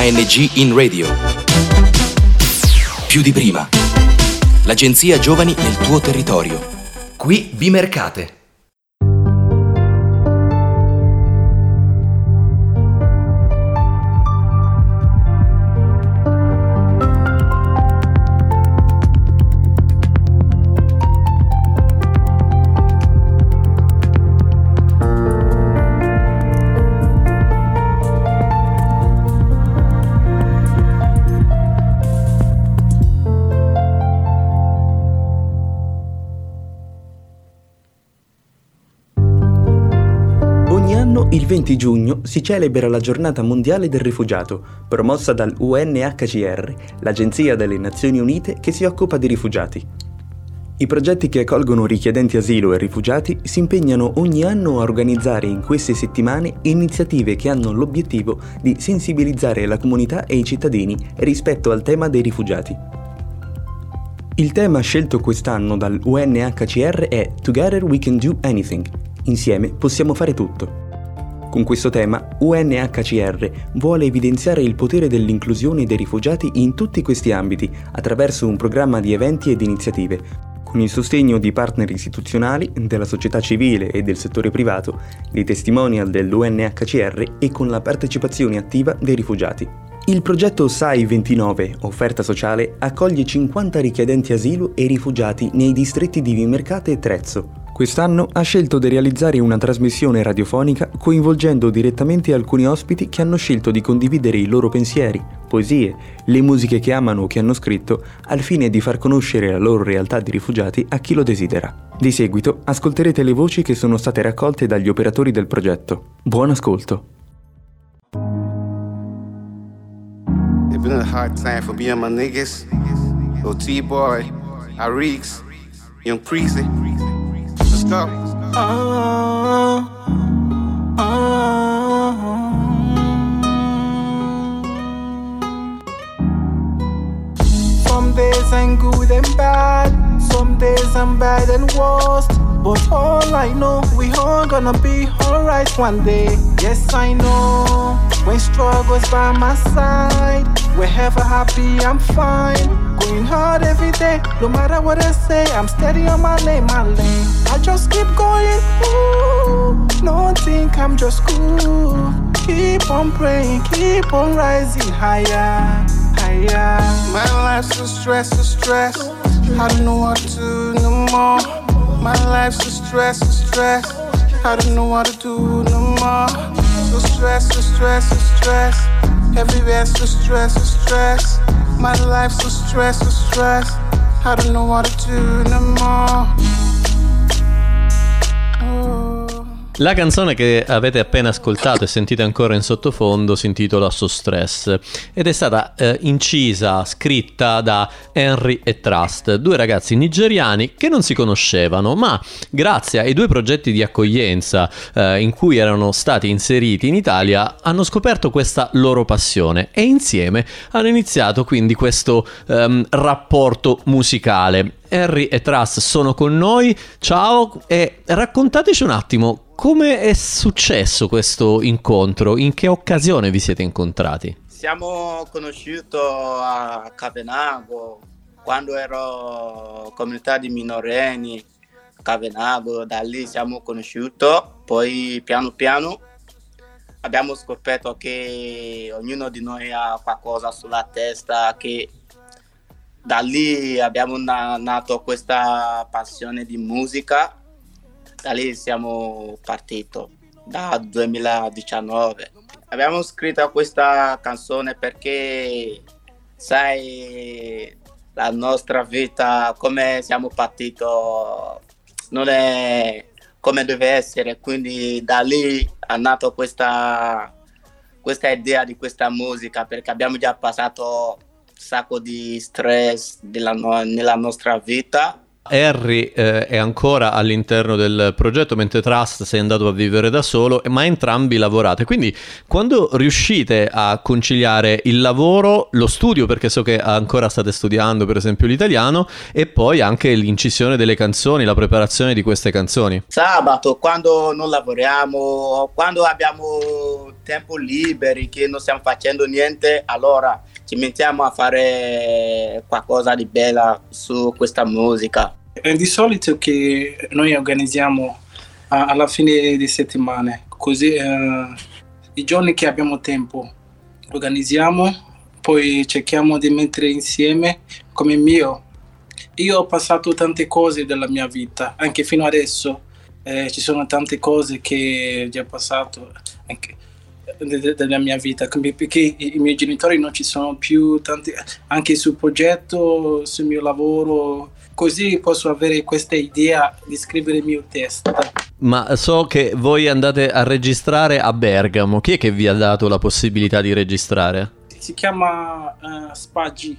ANG in radio. Più di prima. L'agenzia Giovani nel tuo territorio. Qui Bimercate. Il 20 giugno si celebra la giornata mondiale del rifugiato, promossa dal UNHCR, l'agenzia delle Nazioni Unite che si occupa di rifugiati. I progetti che accolgono richiedenti asilo e rifugiati si impegnano ogni anno a organizzare in queste settimane iniziative che hanno l'obiettivo di sensibilizzare la comunità e i cittadini rispetto al tema dei rifugiati. Il tema scelto quest'anno dal UNHCR è Together we can do anything. Insieme possiamo fare tutto. Con questo tema, UNHCR vuole evidenziare il potere dell'inclusione dei rifugiati in tutti questi ambiti attraverso un programma di eventi ed iniziative, con il sostegno di partner istituzionali, della società civile e del settore privato, di testimonial dell'UNHCR e con la partecipazione attiva dei rifugiati. Il progetto SAI 29, offerta sociale, accoglie 50 richiedenti asilo e rifugiati nei distretti di Vimercate e Trezzo, Quest'anno ha scelto di realizzare una trasmissione radiofonica coinvolgendo direttamente alcuni ospiti che hanno scelto di condividere i loro pensieri, poesie, le musiche che amano o che hanno scritto, al fine di far conoscere la loro realtà di rifugiati a chi lo desidera. Di seguito ascolterete le voci che sono state raccolte dagli operatori del progetto. Buon ascolto! It's Young Preezy. Go. Uh, uh, some days I'm good and bad, some days I'm bad and worst. But all I know, we all gonna be alright one day. Yes, I know. When struggles by my side, wherever happy, I'm fine. Going hard every day, no matter what I say, I'm steady on my lane, my lane. I just keep going, ooh, don't think I'm just cool. Keep on praying, keep on rising higher, higher. My life's a stress, a stress. I don't know what to do no more. My life's a stress, a stress. I don't know what to do no more. So stress, so stress, so stress. Everywhere's so stress, so stress. My life's so stress, so stress. I don't know what to do no more. La canzone che avete appena ascoltato e sentite ancora in sottofondo si intitola So Stress ed è stata eh, incisa, scritta da Henry e. Trust, due ragazzi nigeriani che non si conoscevano, ma grazie ai due progetti di accoglienza eh, in cui erano stati inseriti in Italia hanno scoperto questa loro passione e insieme hanno iniziato quindi questo ehm, rapporto musicale. Harry e. Trust sono con noi, ciao e raccontateci un attimo come è successo questo incontro? In che occasione vi siete incontrati? Siamo conosciuti a Cavenago quando ero comunità di minorenni a Cavenago, da lì siamo conosciuti, poi piano piano abbiamo scoperto che ognuno di noi ha qualcosa sulla testa, che da lì abbiamo na- nato questa passione di musica da lì siamo partiti da 2019. Abbiamo scritto questa canzone perché sai la nostra vita come siamo partiti non è come deve essere quindi da lì è nata questa, questa idea di questa musica perché abbiamo già passato un sacco di stress della, nella nostra vita Harry eh, è ancora all'interno del progetto, mentre Trust si è andato a vivere da solo, ma entrambi lavorate. Quindi quando riuscite a conciliare il lavoro, lo studio, perché so che ancora state studiando per esempio l'italiano, e poi anche l'incisione delle canzoni, la preparazione di queste canzoni? Sabato, quando non lavoriamo, quando abbiamo tempo liberi, che non stiamo facendo niente, allora ci mettiamo a fare qualcosa di bella su questa musica. È di solito che noi organizziamo alla fine di settimana, così eh, i giorni che abbiamo tempo organizziamo, poi cerchiamo di mettere insieme come mio. Io ho passato tante cose della mia vita, anche fino adesso eh, ci sono tante cose che già passato. Anche, della mia vita perché i miei genitori non ci sono più tanti anche sul progetto sul mio lavoro così posso avere questa idea di scrivere il mio testo. Ma so che voi andate a registrare a Bergamo. Chi è che vi ha dato la possibilità di registrare? si chiama uh, Spaggi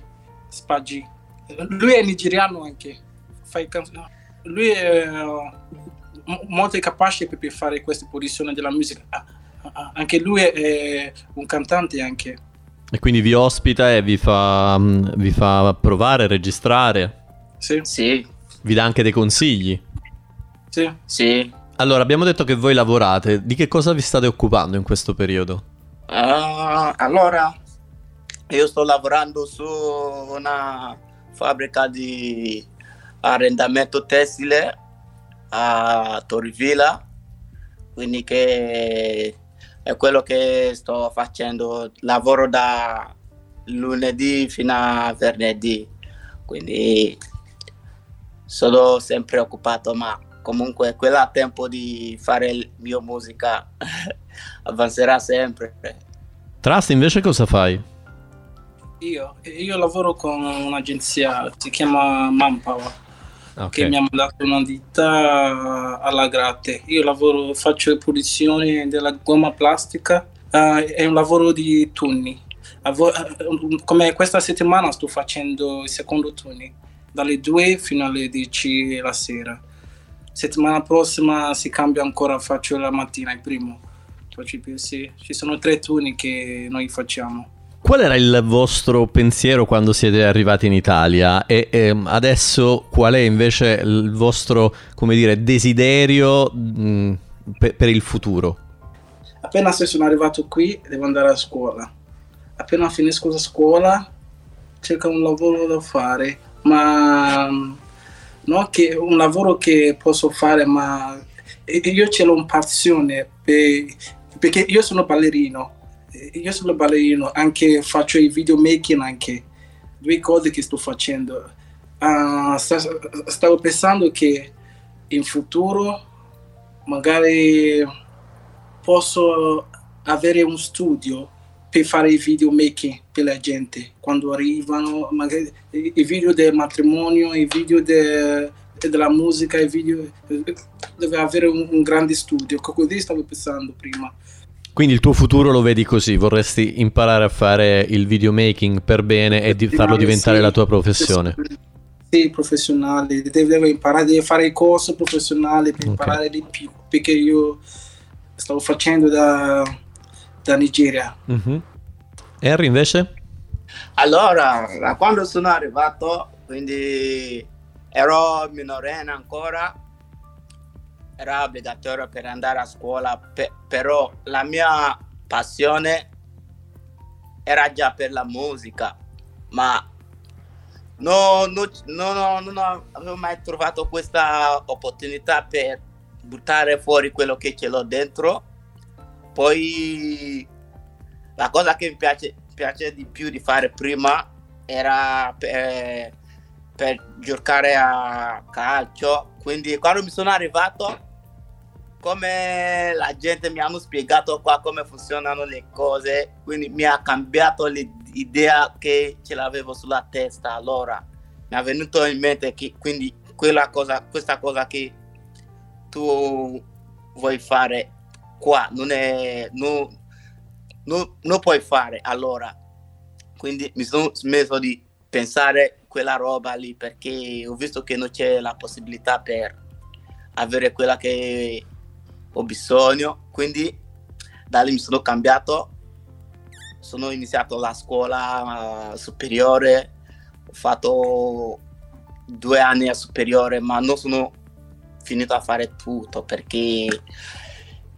Spaggi. Lui è nigeriano anche. Lui è uh, molto capace per fare queste posizioni della musica anche lui è un cantante anche. E quindi vi ospita e vi fa, mm, vi fa provare, registrare? Sì. sì. Vi dà anche dei consigli? Sì. Sì. Allora, abbiamo detto che voi lavorate, di che cosa vi state occupando in questo periodo? Uh, allora, io sto lavorando su una fabbrica di arrendamento tessile a Torrevilla, quindi che è quello che sto facendo, lavoro da lunedì fino a venerdì, quindi sono sempre occupato, ma comunque quello a tempo di fare il mio musica. Avanzerà sempre. Trust invece cosa fai? Io, io lavoro con un'agenzia, si chiama Manpower okay. che mi ha mandato una ditta alla gratte. Io lavoro, faccio pulizione della gomma plastica, uh, è un lavoro di turni. Come questa settimana sto facendo il secondo turno, dalle 2 fino alle 10 la sera. Settimana prossima si cambia ancora, faccio la mattina il primo. Ci sono tre turni che noi facciamo. Qual era il vostro pensiero quando siete arrivati in Italia e ehm, adesso qual è invece il vostro, dire, desiderio mh, per, per, il futuro? Appena sono arrivato qui devo andare a scuola. Appena finisco la scuola cerco un lavoro da fare, ma non che un lavoro che posso fare, ma io ce l'ho un passione per, perché io sono ballerino io sono ballerino, anche faccio i videomaking anche, due cose che sto facendo. Uh, stavo pensando che in futuro magari posso avere un studio per fare i videomaking per la gente quando arrivano, magari i video del matrimonio, i video de, della musica, i video deve avere un, un grande studio, così stavo pensando prima. Quindi il tuo futuro lo vedi così, vorresti imparare a fare il videomaking per bene e di farlo diventare sì, la tua professione? Sì, professionale, devo imparare, devo fare il corso professionale per okay. imparare di più, perché io stavo facendo da, da Nigeria. Mm-hmm. Harry invece? Allora, da quando sono arrivato, quindi ero minorenne ancora, era obbligatorio per andare a scuola, pe- però la mia passione era già per la musica, ma non, non, non, non avevo mai trovato questa opportunità per buttare fuori quello che ce l'ho dentro. Poi la cosa che mi piace, piace di più di fare prima era per, per giocare a calcio. Quindi quando mi sono arrivato come la gente mi hanno spiegato qua come funzionano le cose, quindi mi ha cambiato l'idea che ce l'avevo sulla testa. Allora mi è venuto in mente che quindi quella cosa, questa cosa che tu vuoi fare qua non è non, non, non puoi fare allora quindi mi sono smesso di pensare quella roba lì perché ho visto che non c'è la possibilità per avere quella che ho bisogno, quindi da lì mi sono cambiato, sono iniziato la scuola uh, superiore, ho fatto due anni a superiore, ma non sono finito a fare tutto perché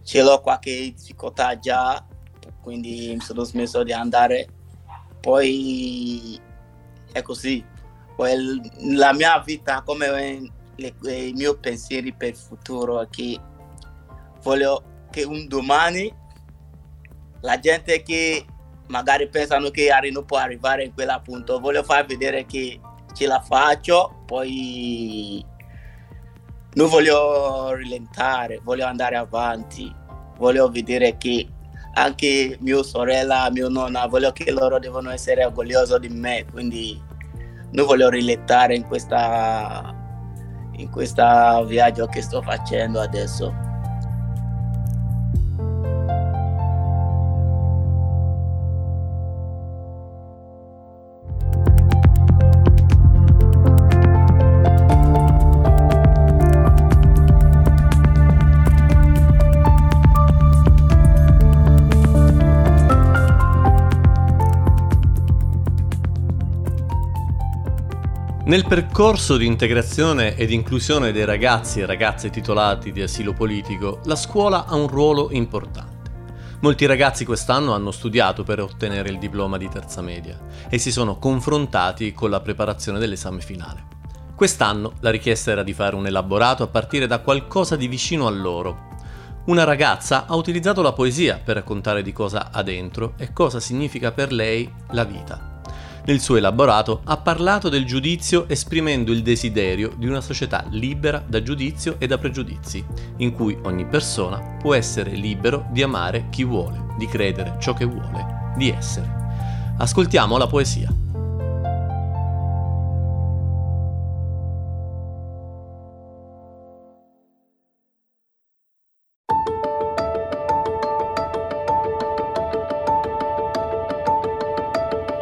ce l'ho qualche difficoltà già, quindi mi sono smesso di andare. Poi è così. La mia vita, come i miei pensieri per il futuro, è che voglio che un domani la gente che magari pensano che non può arrivare in quell'appunto, voglio far vedere che ce la faccio, poi non voglio rilentare, voglio andare avanti, voglio vedere che anche mia sorella, mia nonna, voglio che loro devono essere orgogliosi di me, quindi non voglio rilettare in questa in questo viaggio che sto facendo adesso. Nel percorso di integrazione ed inclusione dei ragazzi e ragazze titolati di asilo politico, la scuola ha un ruolo importante. Molti ragazzi quest'anno hanno studiato per ottenere il diploma di terza media e si sono confrontati con la preparazione dell'esame finale. Quest'anno la richiesta era di fare un elaborato a partire da qualcosa di vicino a loro. Una ragazza ha utilizzato la poesia per raccontare di cosa ha dentro e cosa significa per lei la vita. Nel suo elaborato ha parlato del giudizio esprimendo il desiderio di una società libera da giudizio e da pregiudizi, in cui ogni persona può essere libero di amare chi vuole, di credere ciò che vuole, di essere. Ascoltiamo la poesia.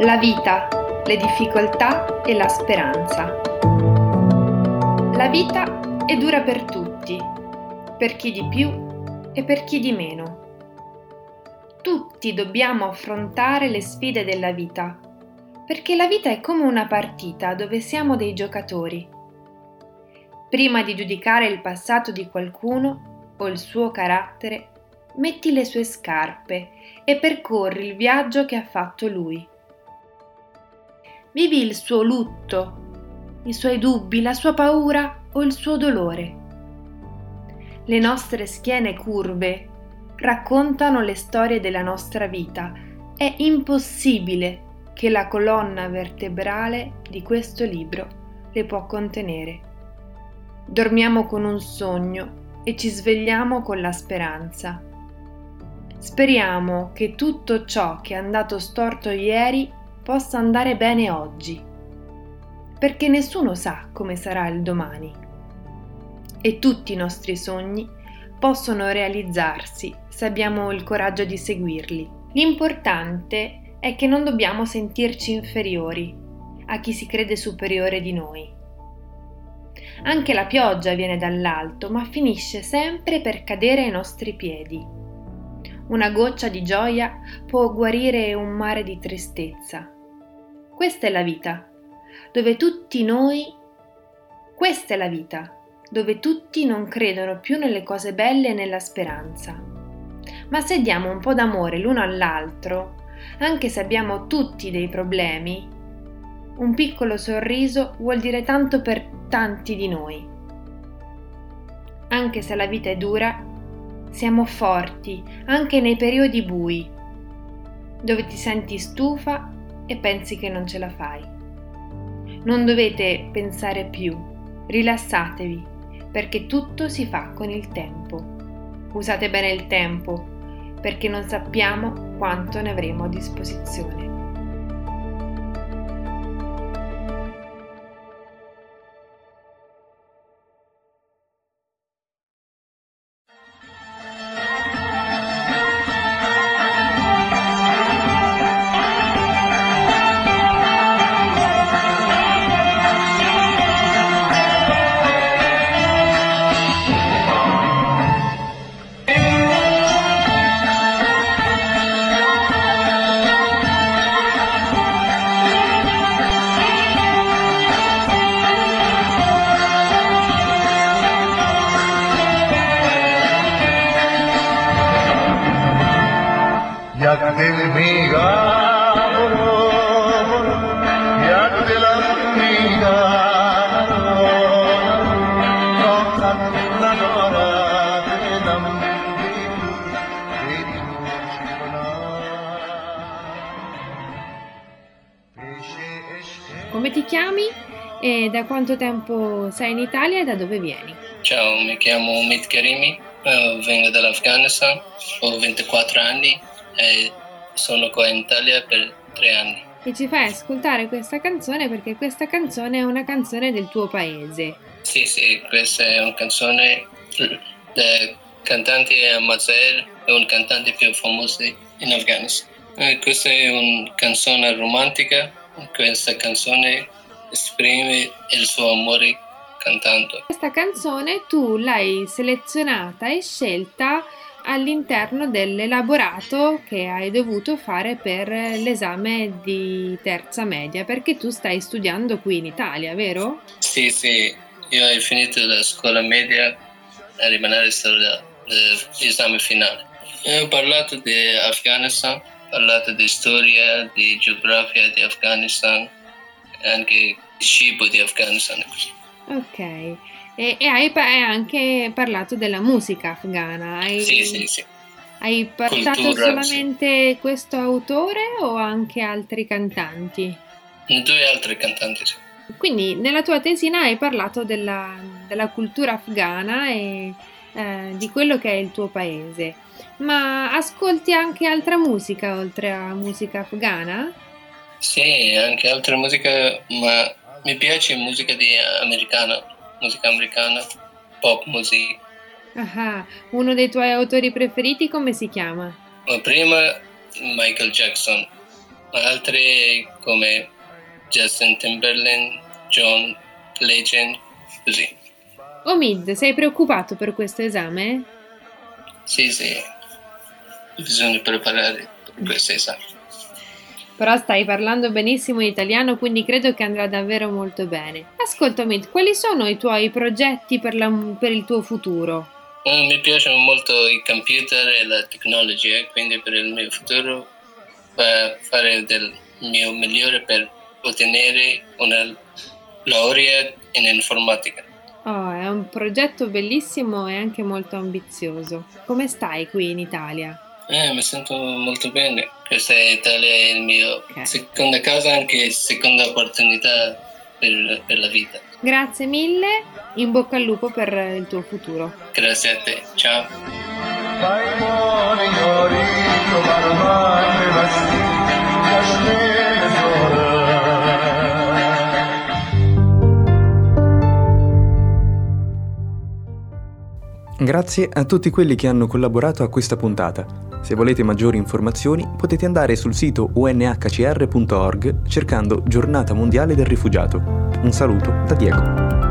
La vita, le difficoltà e la speranza. La vita è dura per tutti, per chi di più e per chi di meno. Tutti dobbiamo affrontare le sfide della vita, perché la vita è come una partita dove siamo dei giocatori. Prima di giudicare il passato di qualcuno o il suo carattere, metti le sue scarpe e percorri il viaggio che ha fatto lui. Vivi il suo lutto, i suoi dubbi, la sua paura o il suo dolore. Le nostre schiene curve raccontano le storie della nostra vita. È impossibile che la colonna vertebrale di questo libro le può contenere. Dormiamo con un sogno e ci svegliamo con la speranza. Speriamo che tutto ciò che è andato storto ieri possa andare bene oggi, perché nessuno sa come sarà il domani. E tutti i nostri sogni possono realizzarsi se abbiamo il coraggio di seguirli. L'importante è che non dobbiamo sentirci inferiori a chi si crede superiore di noi. Anche la pioggia viene dall'alto, ma finisce sempre per cadere ai nostri piedi. Una goccia di gioia può guarire un mare di tristezza. Questa è la vita, dove tutti noi... Questa è la vita, dove tutti non credono più nelle cose belle e nella speranza. Ma se diamo un po' d'amore l'uno all'altro, anche se abbiamo tutti dei problemi, un piccolo sorriso vuol dire tanto per tanti di noi. Anche se la vita è dura, siamo forti anche nei periodi bui, dove ti senti stufa e pensi che non ce la fai. Non dovete pensare più, rilassatevi, perché tutto si fa con il tempo. Usate bene il tempo, perché non sappiamo quanto ne avremo a disposizione. Come ti chiami e da quanto tempo sei in Italia e da dove vieni? Ciao, mi chiamo Umid Karimi, eh, vengo dall'Afghanistan, ho 24 anni e sono qua in Italia per tre anni. E ci fai ascoltare questa canzone perché questa canzone è una canzone del tuo paese. Sì, sì, questa è una canzone del cantante Amazer, è un cantante più famoso in Afghanistan. Eh, questa è una canzone romantica, questa canzone esprime il suo amore cantando. Questa canzone tu l'hai selezionata e scelta all'interno dell'elaborato che hai dovuto fare per l'esame di terza media, perché tu stai studiando qui in Italia, vero? Sì, sì, io ho finito la scuola media e rimanere solo l'esame finale. Ho parlato di Afghanistan, ho parlato di storia, di geografia di Afghanistan anche di cibo di Afghanistan. Ok, e, e hai, hai, anche parlato della musica afghana. Hai, sì, sì, sì. Hai portato Cultura, solamente questo autore o anche altri cantanti? Due altri cantanti, sì. Quindi nella tua tesina hai parlato della, della cultura afghana e eh, di quello che è il tuo paese, ma ascolti anche altra musica oltre a musica afghana? Sì, anche altra musica, ma mi piace musica di americana, musica americana, pop music. Ah, uno dei tuoi autori preferiti come si chiama? Ma prima Michael Jackson, ma altri come Justin Timberlake, John Legend, così. Omid, sei preoccupato per questo esame? Sì, sì, bisogna preparare per questo esame. Però stai parlando benissimo italiano, quindi credo che andrà davvero molto bene. Ascolta, Omid, quali sono i tuoi progetti per, la, per il tuo futuro? Mm, mi piacciono molto i computer e la tecnologia, quindi per il mio futuro fare del mio migliore per ottenere una laurea in informatica. Oh, è un progetto bellissimo e anche molto ambizioso. Come stai qui in Italia? Eh, mi sento molto bene. Questa è Italia è il mio okay. seconda casa, anche seconda opportunità per, per la vita. Grazie mille, in bocca al lupo per il tuo futuro. Grazie a te, ciao. Grazie a tutti quelli che hanno collaborato a questa puntata. Se volete maggiori informazioni potete andare sul sito unhcr.org cercando Giornata Mondiale del Rifugiato. Un saluto da Diego.